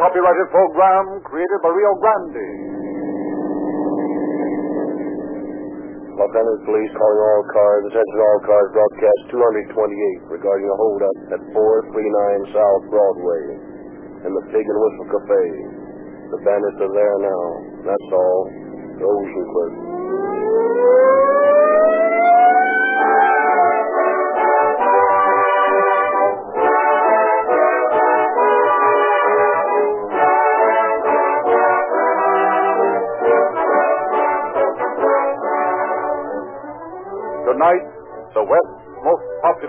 copyrighted program created by Rio Grande. Angeles Police calling all cars. Attention all cars. Broadcast 228 regarding a holdup at 439 South Broadway in the Pig and Whistle Cafe. The bandits are there now. That's all. The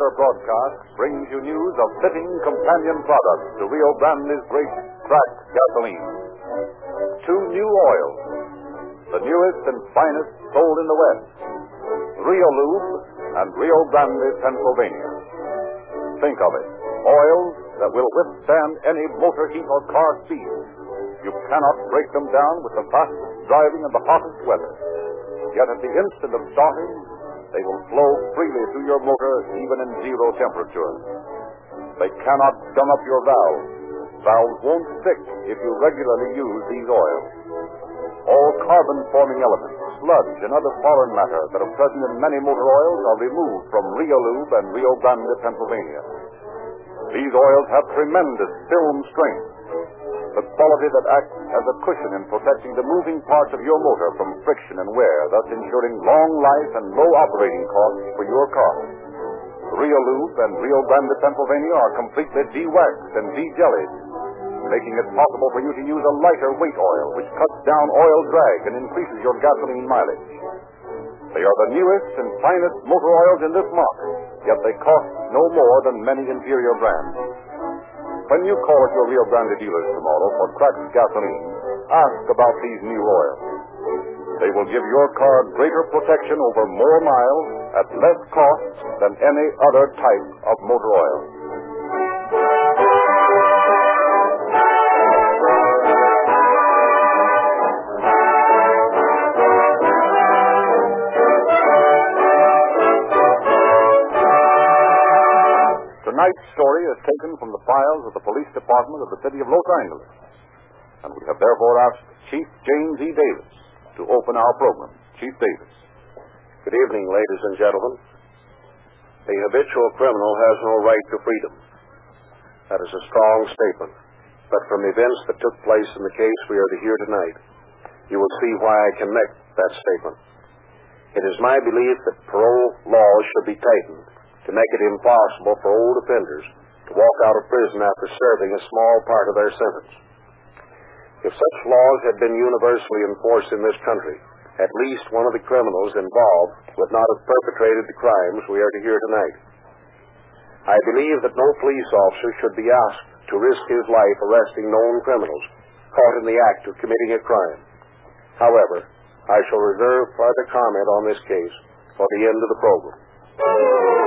most broadcast brings you news of fitting companion products to Rio Grande's great cracked gasoline. Two new oils, the newest and finest sold in the West, Rio Lube and Rio Grande, Pennsylvania. Think of it, oils that will withstand any motor heat or car speed. You cannot break them down with the fastest driving and the hottest weather. Yet at the instant of starting, they will flow freely through your motor even in zero temperature. They cannot gum up your valves. Valves won't stick if you regularly use these oils. All carbon forming elements, sludge, and other foreign matter that are present in many motor oils are removed from Rio Lube and Rio Grande, Pennsylvania. These oils have tremendous film strength, the quality that acts as a cushion in protecting the moving parts of your motor from friction and wear, thus ensuring long life and low operating costs for your car. Rio Lube and Rio Grande, Pennsylvania are completely de-waxed and de-jellied, making it possible for you to use a lighter weight oil which cuts down oil drag and increases your gasoline mileage. They are the newest and finest motor oils in this market, yet they cost no more than many inferior brands. When you call at your Rio Grande dealers tomorrow for cracked gasoline, ask about these new oils. They will give your car greater protection over more miles at less cost than any other type of motor oil. Tonight's story is taken from the files of the Police Department of the City of Los Angeles, and we have therefore asked Chief James E. Davis to open our program. Chief Davis. Good evening, ladies and gentlemen. The habitual criminal has no right to freedom. That is a strong statement. But from events that took place in the case we are to hear tonight, you will see why I make that statement. It is my belief that parole laws should be tightened to make it impossible for old offenders to walk out of prison after serving a small part of their sentence. If such laws had been universally enforced in this country, at least one of the criminals involved would not have perpetrated the crimes we are to hear tonight. I believe that no police officer should be asked to risk his life arresting known criminals caught in the act of committing a crime. However, I shall reserve further comment on this case for the end of the program.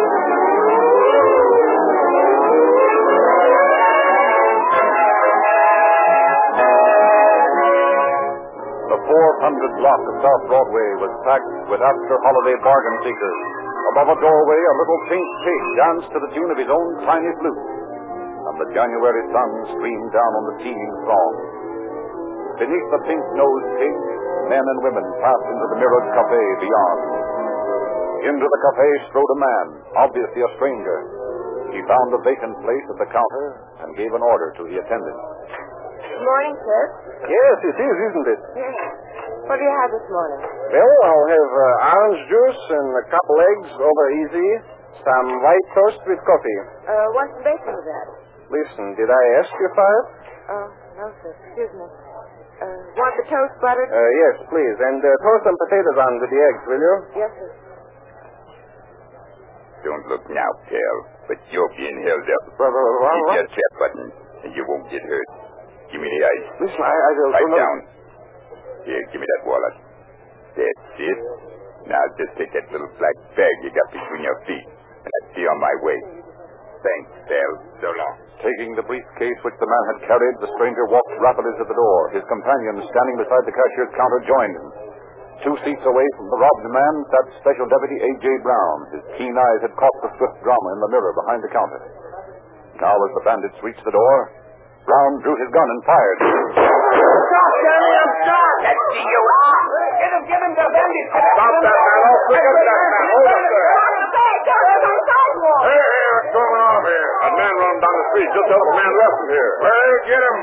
The 400 block of South Broadway was packed with after holiday bargain seekers. Above a doorway, a little pink pig danced to the tune of his own tiny flute, and the January sun streamed down on the teeming throng. Beneath the pink-nosed pig, men and women passed into the mirrored cafe beyond. Into the cafe strode a man, obviously a stranger. He found a vacant place at the counter and gave an order to the attendant. Good morning, sir. Yes, it is, isn't it? Yes. What do you have this morning? Well, I'll have uh, orange juice and a couple eggs over easy, some white toast with coffee. Uh, what's the baking of that? Listen, did I ask you for it? Oh, no, sir. Excuse me. Uh, want the toast buttered? Uh, yes, please. And uh, throw some potatoes on with the eggs, will you? yes, sir. Don't look now, pal, but you're being held up. Well, well, well, Hit well. your chat button, and you won't get hurt. Give me the ice. Listen, I, I will... Pipe do not- down. Here, give me that wallet. That's it. Now just take that little black bag you got between your feet, and I'll be on my way. Thanks, pal. So long. Taking the briefcase which the man had carried, the stranger walked rapidly to the door. His companion, standing beside the cashier's counter, joined him. Two seats away from the robbed man sat Special Deputy A.J. Brown. His keen eyes had caught the swift drama in the mirror behind the counter. Now, as the bandits reached the door, Brown drew his gun and fired. Stop, Danny, I'm shot! That's you! Get him, get him, the bandit! Stop that man. I'll that man. Hold up there. Hey, hey, what's going on here? That man running down the street just helped a man left him here. Well, get him.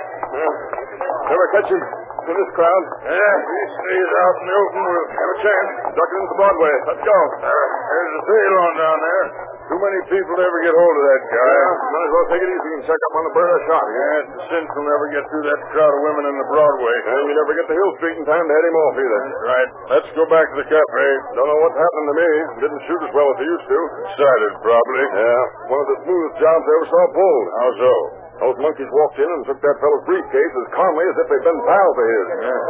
Ever catch him in this crowd? Yeah, if he stays out in the open, we'll have a chance. Ducking into Broadway. Let's go. Uh, there's a sail on down there. Too many people to ever get hold of that guy. Yeah, might as well take it easy and check up on the bird I shot. Yeah, it's a cinch we'll never get through that crowd of women in the Broadway. And we never get to Hill Street in time to head him off either. Right. Let's go back to the cafe. Don't know what's happened to me. Didn't shoot as well as he used to. Excited, probably. Yeah, one of the smoothest jobs I ever saw pulled. How so? Those monkeys walked in and took that fellow's briefcase as calmly as if they'd been pals of his. Yeah.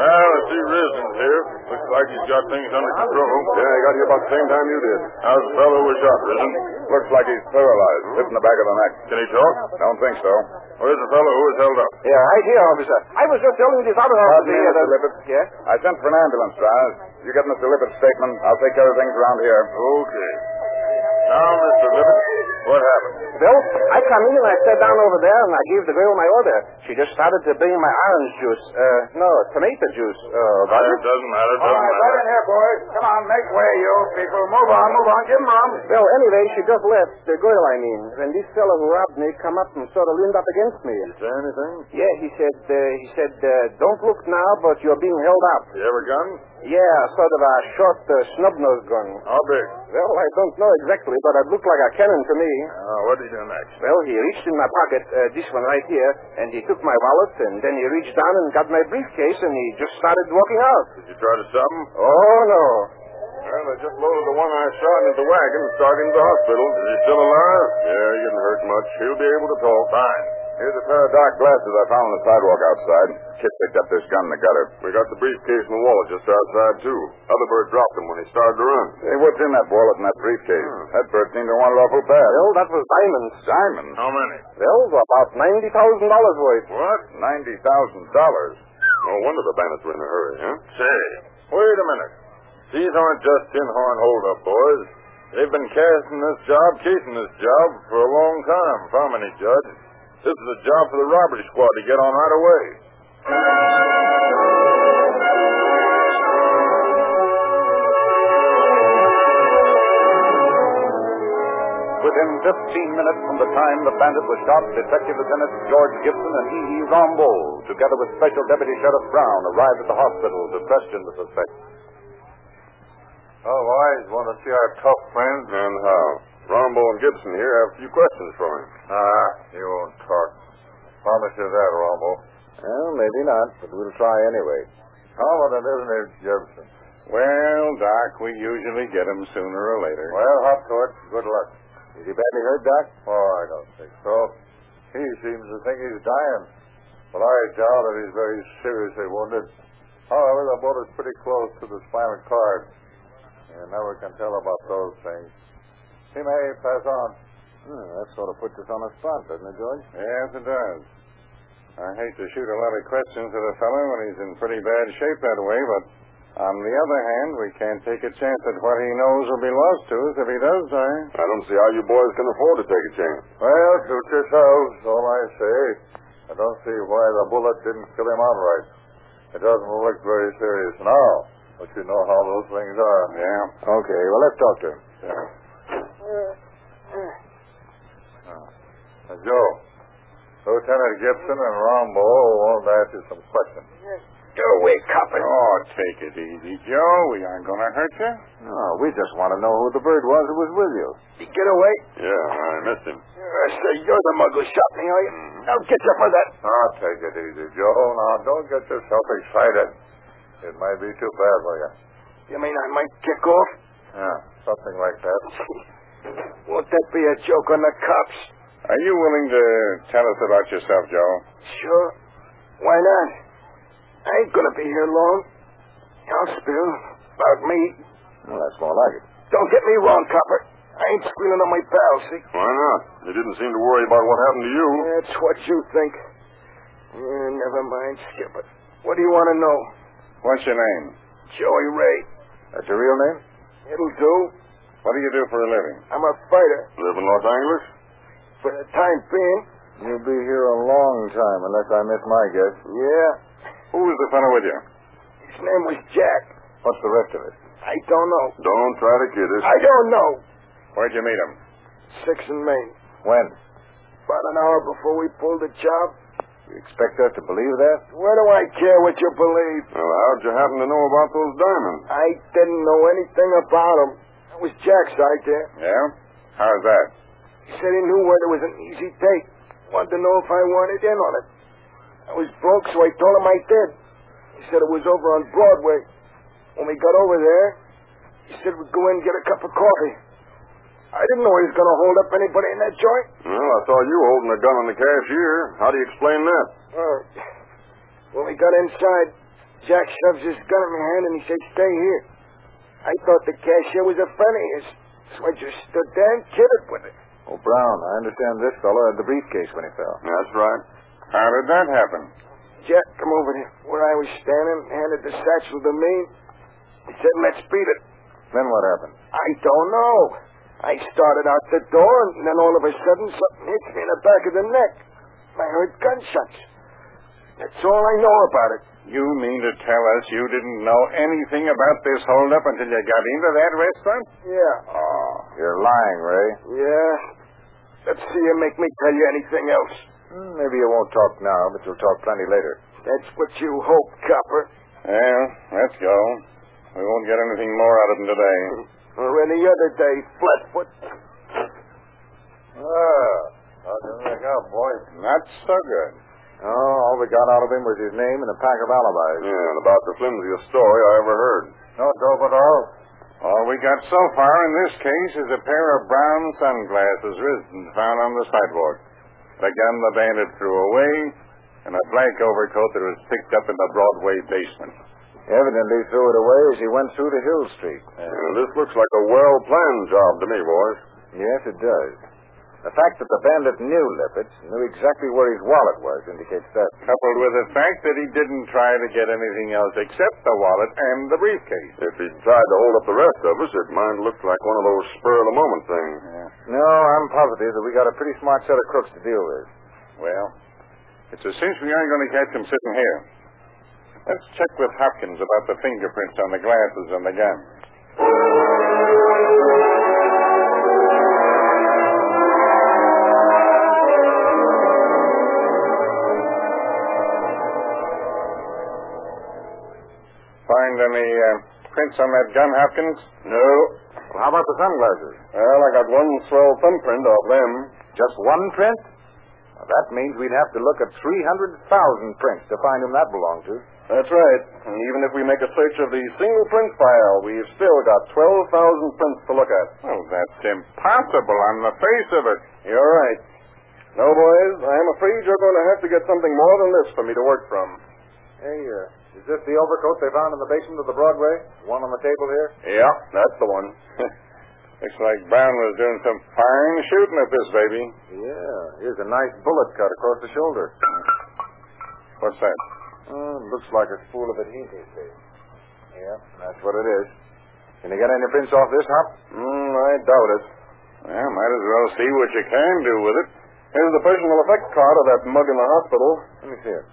Well, I see Risden's here. Looks like he's got things under control. Yeah, he got here about the same time you did. How's the fellow who was shot, Risen? Looks like he's paralyzed, hit in the back of the neck. Can he talk? Don't think so. Where's the fellow who was held up? Yeah, right here, officer. I was just telling you this other officer me, Mr. Lippett. Yeah? I sent for an ambulance, Stars. You get Mr. Lippett's statement. I'll take care of things around here. Okay. Now, Mr. Lippett, what happened? Bill, I come in and I sat down over there and I gave the girl my order. She just started to bring my orange juice. Uh, no, tomato juice. Uh, got It it? doesn't matter. All Doesn't right, right in here, boys. Come on, make way, you people. Move on, move on. Give 'em room. Well, anyway, she just left. The girl, I mean. When this fellow who robbed me come up and sort of leaned up against me. Is there anything? Yeah, he said, uh, he said, uh, don't look now, but you're being held up. You have a gun? Yeah, sort of a short uh, snub-nosed gun. How big? Well, I don't know exactly, but it looked like a cannon to me. Uh, what did he do next? Well, he reached in my pocket, uh, this one right here, and he took my wallet, and then he reached down and got my briefcase, and he just started walking out. Did you try to stop him? Oh, no. Well, they just loaded the one I shot into the wagon and started him to the hospital. Is he still alive? Yeah, he didn't hurt much. He'll be able to talk. Fine. Here's a pair of dark glasses I found on the sidewalk outside. Kid picked up this gun in the gutter. We got the briefcase and the wallet just outside, too. Other bird dropped them when he started to run. Hey, what's in that wallet and that briefcase? Hmm. That bird seemed to want it awful bad. Well, that was diamonds. Diamonds? How many? Well, about $90,000 worth. What? Ninety thousand dollars. No wonder the bandits were in a hurry, huh? Say, wait a minute. These aren't just tin horn hold-up boys. They've been casting this job, casing this job for a long time. How many, Judge. This is a job for the robbery squad to get on right away. Within 15 minutes from the time the bandit was shot, Detective Lieutenant George Gibson and E.E. Rambaud, together with Special Deputy Sheriff Brown, arrived at the hospital to question the suspect. Oh, boys, want to see our tough friend? And how? Rombo and Gibson here have a few questions for him. Ah, he won't talk. Promise you that, Rombo. Well, maybe not, but we'll try anyway. How about it, isn't it, Gibson? Well, Doc, we usually get him sooner or later. Well, hop to it. Good luck. Is he badly hurt, Doc? Oh, I don't think so. He seems to think he's dying. But I doubt if he's very seriously wounded. However, the bullet's pretty close to the spinal cord. You never can tell about those things. He may pass on. Hmm, that sort of puts us on the spot, doesn't it, George? Yes, it does. I hate to shoot a lot of questions at a fellow when he's in pretty bad shape that way, but on the other hand, we can't take a chance that what he knows will be lost to us if he does die. I don't see how you boys can afford to take a chance. Well, suit yourselves, all I say. I don't see why the bullet didn't kill him outright. It doesn't look very serious now, but you know how those things are. Yeah. Okay, well, let's talk to him. Uh, uh, uh Joe, Lieutenant Gibson and Rombo want to ask you some questions. Go away, copper. Oh, take it easy, Joe. We aren't going to hurt you. No, we just want to know who the bird was who was with you. You get away. Yeah, I missed him. Uh, I say you're the mug who shot me, are you? Mm-hmm. I'll get you for that. Now, take it easy, Joe. Now, don't get yourself excited. It might be too bad for you. You mean I might kick off? Yeah, something like that. Won't that be a joke on the cops? Are you willing to tell us about yourself, Joe? Sure. Why not? I ain't gonna be here long. I'll spill About me. Well, that's more like it. Don't get me wrong, copper. I ain't squealing on my pals, see? Why not? You didn't seem to worry about what happened to you. That's what you think. Yeah, never mind, Skipper. What do you want to know? What's your name? Joey Ray. That's your real name? It'll do. What do you do for a living? I'm a fighter. Live in Los Angeles? For the time being, You'll be here a long time unless I miss my guess. Yeah. Who was the fellow with you? His name was Jack. What's the rest of it? I don't know. Don't try to kid us. I don't know. Where'd you meet him? Sixth and Main. When? About an hour before we pulled the job. You expect us to believe that? Where do I care what you believe? Well, how'd you happen to know about those diamonds? I didn't know anything about them. It was Jack's idea. Yeah? How's that? He said he knew where there was an easy take. Wanted to know if I wanted in on it. I was broke, so I told him I did. He said it was over on Broadway. When we got over there, he said we'd go in and get a cup of coffee. I didn't know he was going to hold up anybody in that joint. Well, I saw you holding a gun on the cashier. How do you explain that? Uh, when we got inside, Jack shoves his gun in my hand and he said, stay here. I thought the cashier was a friend of his, so I just stood there and kidded with it. Oh, Brown, I understand this fellow had the briefcase when he fell. That's right. How did that happen? Jack come over to where I was standing, handed the satchel to me. He said, let's beat it. Then what happened? I don't know. I started out the door, and then all of a sudden something hit me in the back of the neck. I heard gunshots. That's all I know about it. You mean to tell us you didn't know anything about this holdup until you got into that restaurant? Yeah. Oh. You're lying, Ray. Yeah. Let's see you make me tell you anything else. Hmm, maybe you won't talk now, but you'll talk plenty later. That's what you hope, Copper. Well, let's go. We won't get anything more out of him today. Or any other day, Flatfoot. Ah, you make out, boy? Not so good. Oh, all we got out of him was his name and a pack of alibis. Yeah, and about the flimsiest story I ever heard. No dope at all? All we got so far in this case is a pair of brown sunglasses written found on the sidewalk. The gun the bandit threw away, and a black overcoat that was picked up in the Broadway basement. Evidently threw it away as he went through to Hill Street. Yeah, this looks like a well-planned job to me, boys. Yes, it does. The fact that the bandit knew Lippitz, knew exactly where his wallet was, indicates that. Coupled with the fact that he didn't try to get anything else except the wallet and the briefcase. If he'd tried to hold up the rest of us, it might have looked like one of those spur-of-the-moment things. No, I'm positive that we got a pretty smart set of crooks to deal with. Well, it's a cinch we aren't going to catch them sitting here. Let's check with Hopkins about the fingerprints on the glasses and the gun. Find any uh, prints on that gun, Hopkins? No. Well, how about the sunglasses? Well, I got one swell thumbprint off them. Just one print? Well, that means we'd have to look at 300,000 prints to find whom that belonged to. That's right. And even if we make a search of the single print file, we've still got 12,000 prints to look at. Oh, that's impossible on the face of it. You're right. No, boys, I'm afraid you're going to have to get something more than this for me to work from. Hey, uh, is this the overcoat they found in the basement of the Broadway? One on the table here? Yeah, that's the one. Looks like Brown was doing some fine shooting at this baby. Yeah, here's a nice bullet cut across the shoulder. What's that? Oh, looks like a spool of adhesive tape. Yeah, that's what it is. Can you get any prints off this, Hop? Mm, I doubt it. Well, might as well see what you can do with it. Here's the personal effect card of that mug in the hospital. Let me see it.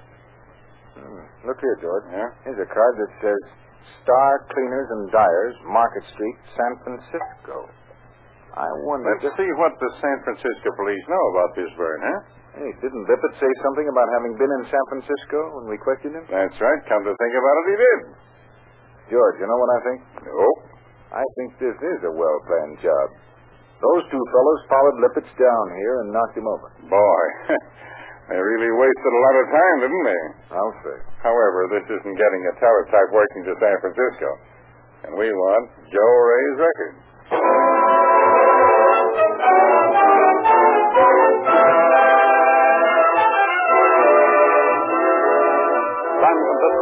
Hmm. Look here, George. Yeah? Here's a card that says Star Cleaners and Dyers, Market Street, San Francisco. I wonder. Let's see what the San Francisco police know about this burn, huh? Hey, didn't Lippett say something about having been in San Francisco when we questioned him? That's right. Come to think about it, he did. George, you know what I think? Nope. I think this is a well planned job. Those two fellows followed Lippitz down here and knocked him over. Boy, they really wasted a lot of time, didn't they? I'll say. However, this isn't getting a teletype working to San Francisco. And we want Joe Ray's record.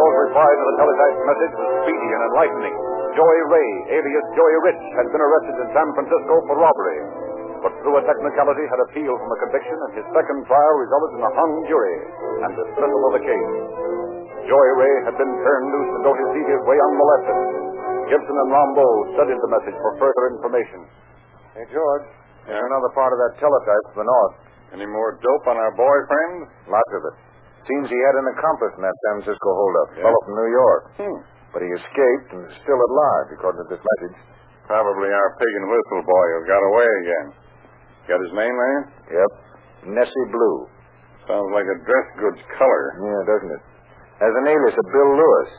Francisco's reply to the teletype message was speedy and enlightening. Joey Ray, alias Joey Rich, had been arrested in San Francisco for robbery, but through a technicality had appealed from a conviction, and his second trial resulted in a hung jury and dismissal of the case. Joey Ray had been turned loose to go his way unmolested. Gibson and Rambo studied the message for further information. Hey, George. There's another part of that teletype to the north. Any more dope on our boyfriend? Lots of it. Seems he had an accomplice in that San Francisco holdup, Yeah. fellow from New York. Hmm. But he escaped and is still at large, according to this message. Probably our pig and whistle boy who got away again. Got his name there? Yep. Nessie Blue. Sounds like a dress goods color. Yeah, doesn't it? Has an alias of Bill Lewis.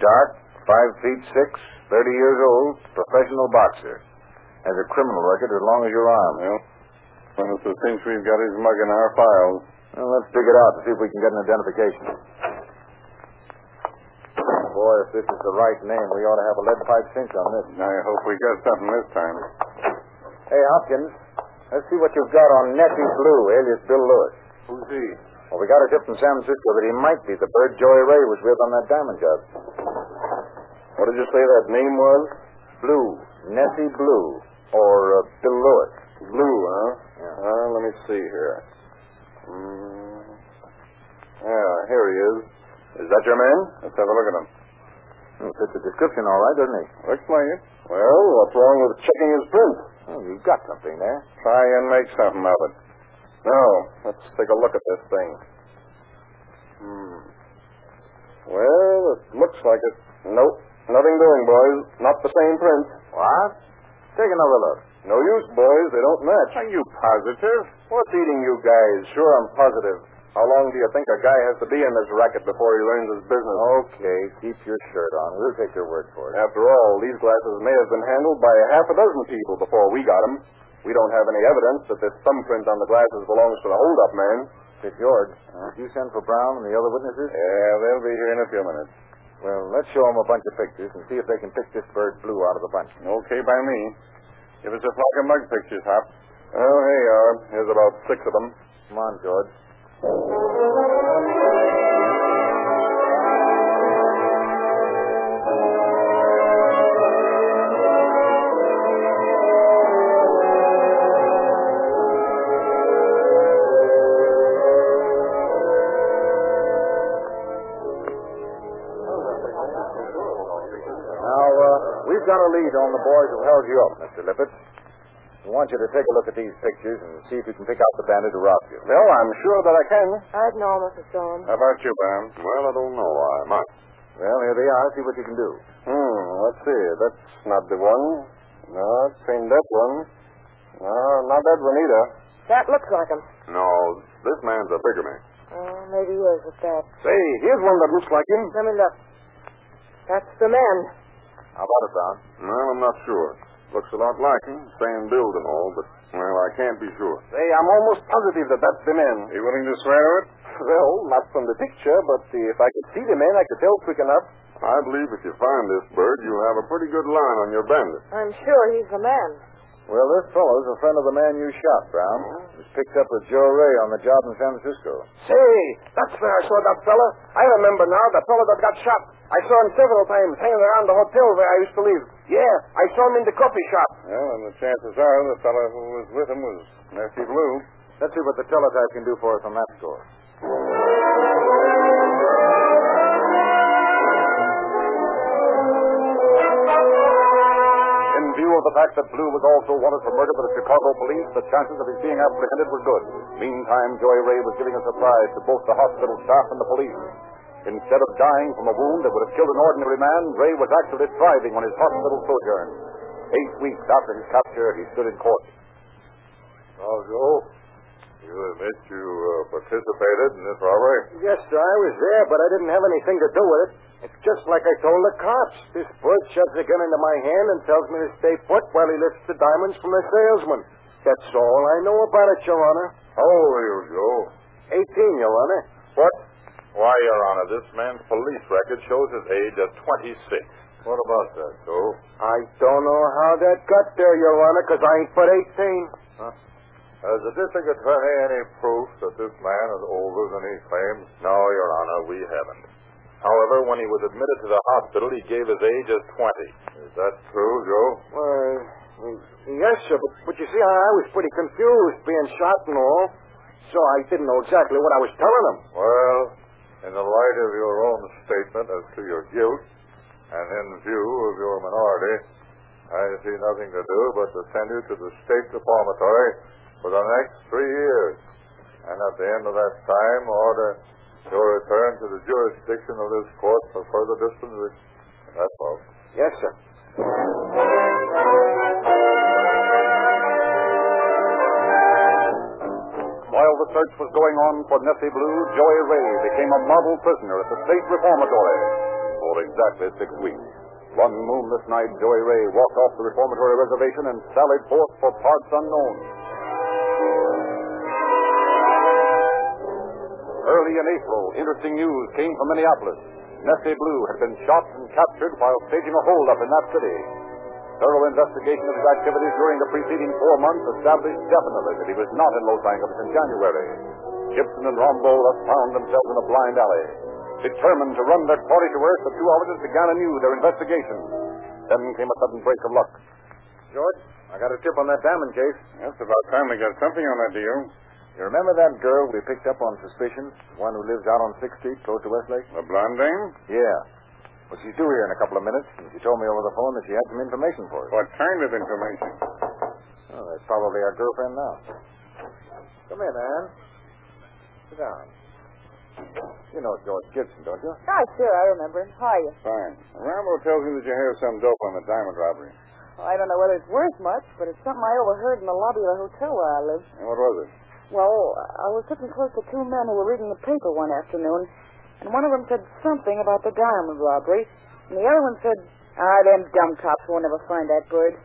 Dark, five feet six, thirty years old, professional boxer. Has a criminal record as long as your arm. Well, well, a cinch we've got his mug in our files. Well, let's dig it out and see if we can get an identification. Boy, if this is the right name, we ought to have a lead pipe cinch on this. I hope we got something this time. Hey, Hopkins, let's see what you've got on Nessie Blue, alias Bill Lewis. Who's he? Well, we got a tip from San Francisco that he might be the bird Joey Ray was with on that diamond job. What did you say that name was? Blue, Nessie Blue, or uh, Bill Lewis. Blue, huh? Yeah. Uh, let me see here. Mm. Yeah, here he is. Is that your man? Let's have a look at him. Hmm, fits the description all right, doesn't he? Looks like it. Well, what's wrong with checking his print? Oh, you've got something there. Try and make something of it. Now, let's take a look at this thing. Hmm. Well, it looks like it. Nope. Nothing doing, boys. Not the same print. What? Take another look. No use, boys. They don't match. Are you positive? What's eating you guys? Sure, I'm positive. How long do you think a guy has to be in this racket before he learns his business? Okay, keep your shirt on. We'll take your word for it. After all, these glasses may have been handled by a half a dozen people before we got them. We don't have any evidence that this thumbprint on the glasses belongs to the holdup man. It's George. Did you send for Brown and the other witnesses? Yeah, they'll be here in a few minutes. Well, let's show them a bunch of pictures and see if they can pick this bird blue out of the bunch. Okay by me. Give us a flock of mug pictures, Hop. Oh, here you uh, are. Here's about six of them. Come on, George. Lead on the boys who held you up, Mr. Lippett. We want you to take a look at these pictures and see if you can pick out the bandit who robbed you. Well, I'm sure that I can. I'd know, Mrs. Stone. How about you, Brown? Well, I don't know. I might. Well, here they are. See what you can do. Hmm, let's see. That's not the one. No, it ain't that one. No, not that one either. That looks like him. No, this man's a bigger man. Oh, maybe he is at that. Say, here's one that looks like him. Let me look. That's the man. How about it, Brown? Well, I'm not sure. Looks a lot like him, same build and all, but, well, I can't be sure. Say, I'm almost positive that that's the man. You willing to swear to it? Well, not from the picture, but if I could see the man, I could tell quick enough. I believe if you find this bird, you'll have a pretty good line on your bandit. I'm sure he's the man. Well, this fellow's a friend of the man you shot, Brown. He was picked up with Joe Ray on the job in San Francisco. Say, that's where I saw that fella. I remember now, the fella that got shot. I saw him several times hanging around the hotel where I used to live. Yeah, I saw him in the coffee shop. Well, and the chances are the fellow who was with him was Nessie Blue. Let's see what the teletype can do for us on that score. View of the fact that Blue was also wanted for murder by the Chicago police, the chances of his being apprehended were good. Meantime, Joey Ray was giving a surprise to both the hospital staff and the police. Instead of dying from a wound that would have killed an ordinary man, Ray was actually thriving on his hospital sojourn. Eight weeks after his capture, he stood in court. Oh, Joe, you admit you uh, participated in this robbery? Yes, sir, I was there, but I didn't have anything to do with it. It's just like I told the cops. This bird shoves a gun into my hand and tells me to stay put while he lifts the diamonds from the salesman. That's all I know about it, Your Honor. How old are you, Joe? Eighteen, Your Honor. What? Why, Your Honor, this man's police record shows his age as 26. What about that, Joe? I don't know how that got there, Your Honor, because I ain't but eighteen. Has the district attorney any proof that this man is older than he claims? No, Your Honor, we haven't. However, when he was admitted to the hospital, he gave his age as 20. Is that true, Joe? Well, yes, sir, but, but you see, I, I was pretty confused, being shot and all. So I didn't know exactly what I was telling him. Well, in the light of your own statement as to your guilt, and in view of your minority, I see nothing to do but to send you to the state reformatory for the next three years. And at the end of that time, order your return to the jurisdiction of this court for further disposition. That's all. Yes, sir. While the search was going on for Nessie Blue, Joey Ray became a model prisoner at the state reformatory for exactly six weeks. One moonless night, Joey Ray walked off the reformatory reservation and sallied forth for parts unknown. Early in April, interesting news came from Minneapolis. Nessie Blue had been shot and captured while staging a holdup in that city. Thorough investigation of his activities during the preceding four months established definitely that he was not in Los Angeles in January. Gibson and Rombo thus found themselves in a blind alley. Determined to run their party to earth, the two officers began anew their investigation. Then came a sudden break of luck. George, I got a tip on that diamond case. It's about time we got something on that deal. You remember that girl we picked up on suspicion? The one who lives out on 6th Street, close to Westlake? The blonde dame? Yeah. Well, she's due here in a couple of minutes, and she told me over the phone that she had some information for us. What kind of information? Oh, that's probably our girlfriend now. Come in, Anne. Sit down. You know George Gibson, don't you? Ah, sure, I remember. Him. Hiya. Fine. Rambo tells me that you have some dope on the diamond robbery. Well, I don't know whether it's worth much, but it's something I overheard in the lobby of the hotel where I live. And what was it? Well, I was sitting close to two men who were reading the paper one afternoon, and one of them said something about the diamond robbery, and the other one said, Ah, them dumb cops won't ever find that bird.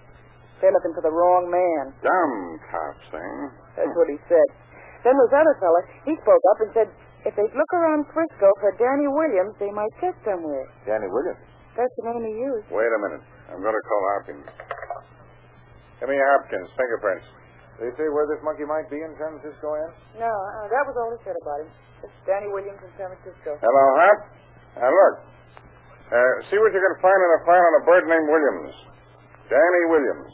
They're looking for the wrong man. Dumb cops, eh? That's what he said. Then this other fella, he spoke up and said if they'd look around Frisco for Danny Williams, they might get somewhere. Danny Williams. That's the name he used. Wait a minute. I'm going to call Hopkins. Give me Hopkins. Fingerprints. They say where this monkey might be in San Francisco, Anne? No, uh, that was all he said about him. It's Danny Williams in San Francisco. Hello, Hop. Now, look. Uh, see what you can find in a file on a bird named Williams. Danny Williams.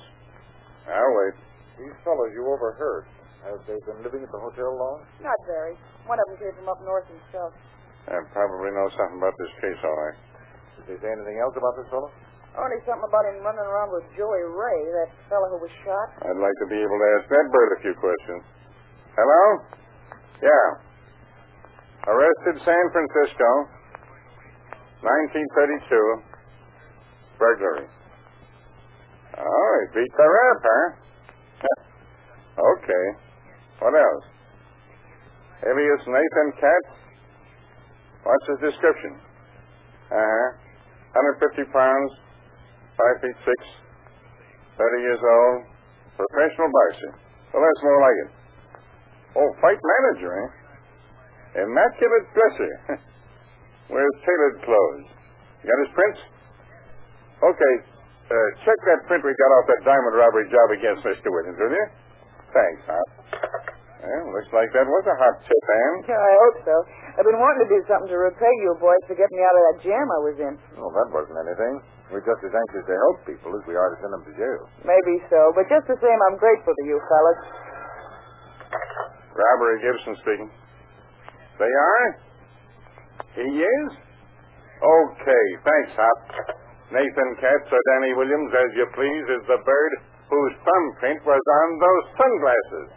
I'll wait. These fellows you overheard, have they been living at the hotel long? Not very. One of them came from up north himself. I probably know something about this case, all right. Did they say anything else about this fellow? Only something about him running around with Joey Ray, that fellow who was shot. I'd like to be able to ask that bird a few questions. Hello? Yeah. Arrested San Francisco. 1932. Burglary. Oh, he beat the rap, huh? okay. What else? Alias Nathan Katz. What's his description? Uh-huh. 150 pounds, 5 feet 6, 30 years old, professional boxer. Well, that's more like it. Oh, fight manager, eh? Immaculate dresser. Wears tailored clothes. You got his prints? Okay. Uh, check that print we got off that diamond robbery job against Mr. Williams, will you? Thanks, Hop. Well, looks like that was a hot tip, Anne. Yeah, I hope so. I've been wanting to do something to repay you boys for getting me out of that jam I was in. Oh, that wasn't anything. We're just as anxious to help people as we are to send them to jail. Maybe so, but just the same, I'm grateful to you fellas. Robbery Gibson speaking. They are? He is? Okay, thanks, Hop. Nathan Katz or Danny Williams, as you please, is the bird whose thumbprint was on those sunglasses.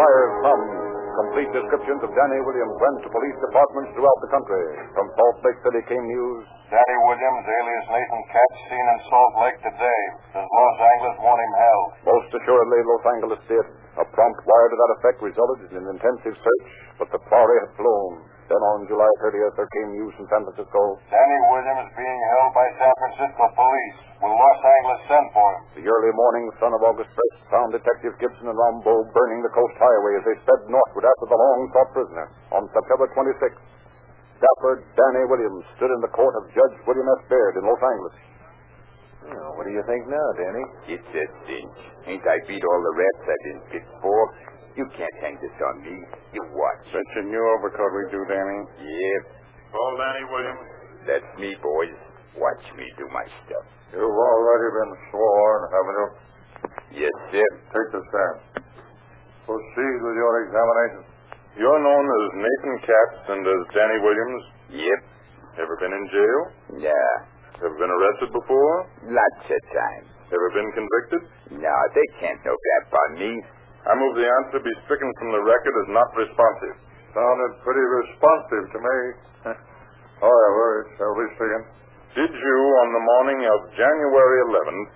Wires come. Complete descriptions of Danny Williams went to police departments throughout the country. From Salt Lake City came news. Danny Williams, alias Nathan Katz, seen in Salt Lake today. Does Los Angeles want him held? Most assuredly, Los Angeles did. A prompt wire to that effect resulted in an intensive search, but the quarry had flown. Then on July 30th, there came news from San Francisco. Danny Williams being held by San Francisco police. Will Los Angeles send for him? The early morning sun of August 1st found Detectives Gibson and Rambo burning the coast highway as they sped northward after the long-sought prisoner. On September 26th, dapper Danny Williams stood in the court of Judge William S. Baird in Los Angeles. Oh, what do you think now, Danny? It's a cinch. Ain't I beat all the rats I've been fit for? You can't hang this on me. You watch. That's your new overcoat we do, Danny. Yep, Call Danny Williams. that's me, boys. Watch me do my stuff. You've already been sworn, haven't you? Yes, sir. Take the stand. Proceed with your examination. You're known as Nathan Katz and as Danny Williams. Yep. Ever been in jail? Yeah, Ever been arrested before? lots of times. Ever been convicted? No, they can't know that about me. I move the answer be stricken from the record as not responsive. Sounded pretty responsive to me. However, it shall be stricken. Did you, on the morning of January 11th,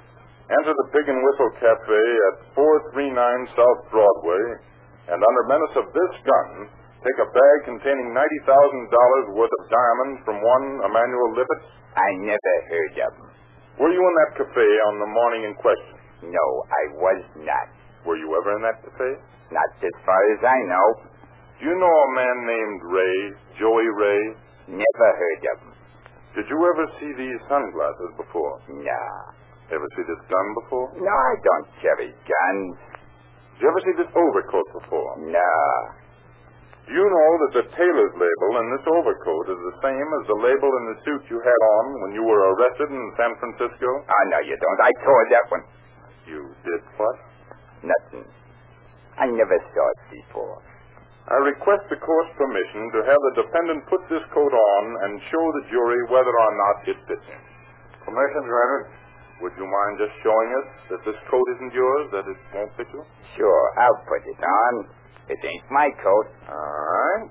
enter the Pig and Whistle Cafe at 439 South Broadway and, under menace of this gun, take a bag containing $90,000 worth of diamonds from one Emmanuel Lippett? I never heard of them. Were you in that cafe on the morning in question? No, I was not. Were you ever in that cafe? Not as far as I know. Do you know a man named Ray, Joey Ray? Never heard of them. Did you ever see these sunglasses before? Nah. Ever see this gun before? No, I don't carry guns. Did you ever see this overcoat before? Nah. Do you know that the tailor's label in this overcoat is the same as the label in the suit you had on when you were arrested in San Francisco? Oh, no, you don't. I tore that one. You did what? Nothing. I never saw it before. I request the court's permission to have the defendant put this coat on and show the jury whether or not it fits him. Permission granted. Would you mind just showing us that this coat isn't yours, that it won't fit you? Sure, I'll put it on. It ain't my coat. All right.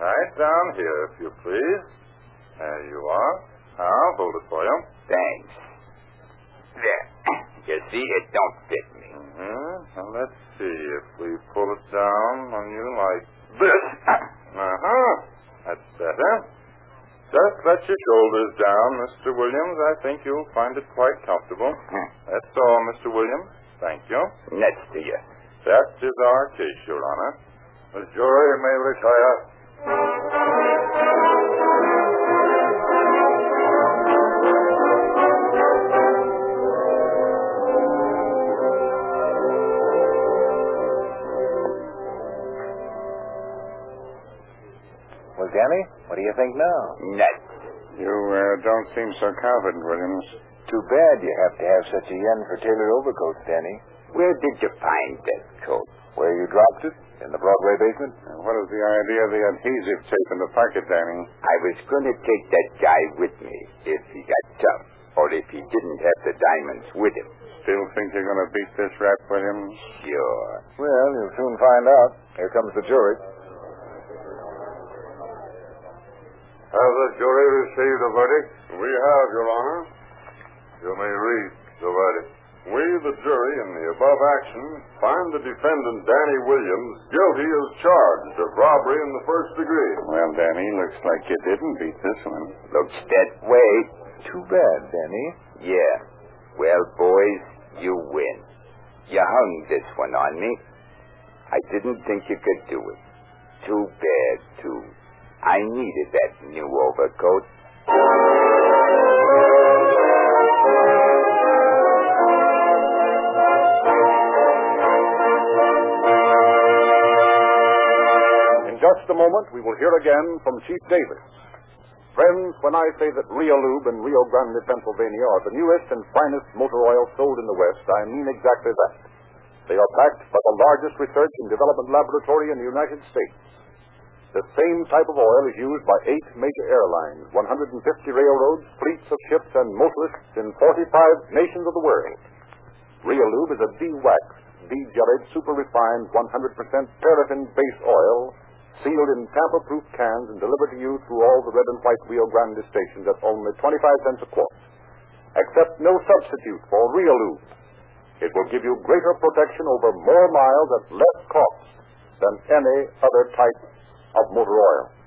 Right down here, if you please. There you are. I'll hold it for you. Thanks. There. You see, it don't fit me. Mm-hmm. Now let's see if we pull it down on you like this. Uh-huh. That's better. Just let your shoulders down, Mr. Williams. I think you'll find it quite comfortable. That's all, Mr. Williams. Thank you. Next to you. That is our case, Your Honor. The jury may retire. Well, Danny, what do you think now? Nuts. You uh, don't seem so confident, Williams. Too bad you have to have such a yen for tailored overcoats, Danny. Where did you find that coat? Where you dropped it? In the Broadway basement? Uh, what is the idea of the adhesive tape in the pocket, Danny? I was going to take that guy with me if he got tough, or if he didn't have the diamonds with him. Still think you're going to beat this rap, Williams? Sure. Well, you'll soon find out. Here comes the jury. Has the jury received a verdict? We have, Your Honor. You may read the verdict. We, the jury, in the above action, find the defendant, Danny Williams, guilty as charged of robbery in the first degree. Well, Danny, looks like you didn't beat this one. Looks that way. Too bad, Danny. Yeah. Well, boys, you win. You hung this one on me. I didn't think you could do it. Too bad, too. I needed that new overcoat. Just a moment, we will hear again from Chief Davis. Friends, when I say that Rio Lube and Rio Grande, Pennsylvania are the newest and finest motor oil sold in the West, I mean exactly that. They are backed by the largest research and development laboratory in the United States. The same type of oil is used by eight major airlines, 150 railroads, fleets of ships, and motorists in 45 nations of the world. Rio Lube is a de-waxed, de-jellied, super-refined, 100% paraffin-based oil sealed in tamper-proof cans and delivered to you through all the red and white Rio Grande stations at only 25 cents a quart. Accept no substitute for Rio Lube. It will give you greater protection over more miles at less cost than any other type of motor oil.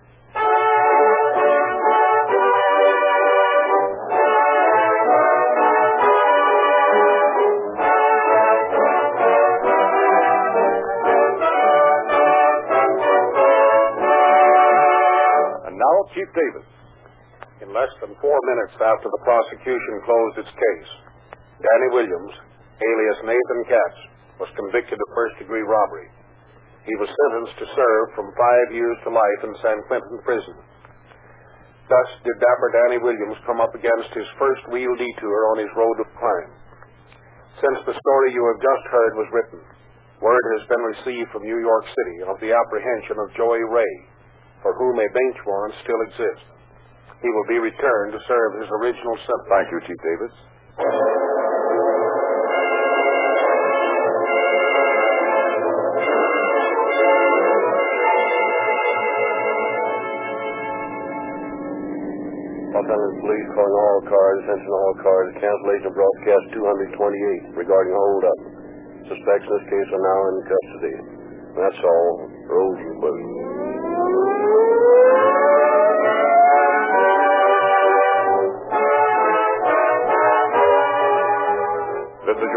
Now, Chief Davis. In less than four minutes after the prosecution closed its case, Danny Williams, alias Nathan Katz, was convicted of first degree robbery. He was sentenced to serve from five years to life in San Quentin prison. Thus did dapper Danny Williams come up against his first real detour on his road of crime. Since the story you have just heard was written, word has been received from New York City of the apprehension of Joey Ray, for whom a bench warrant still exists. He will be returned to serve his original sentence. Thank you, Chief Davis. Los Police calling all cars, attention all cars, cancellation of broadcast 228 regarding hold-up. Suspects in this case are now in custody. That's all. Rosenberg.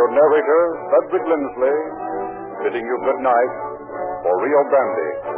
Your narrator, Frederick Lindsley, bidding you good night for Rio Grande.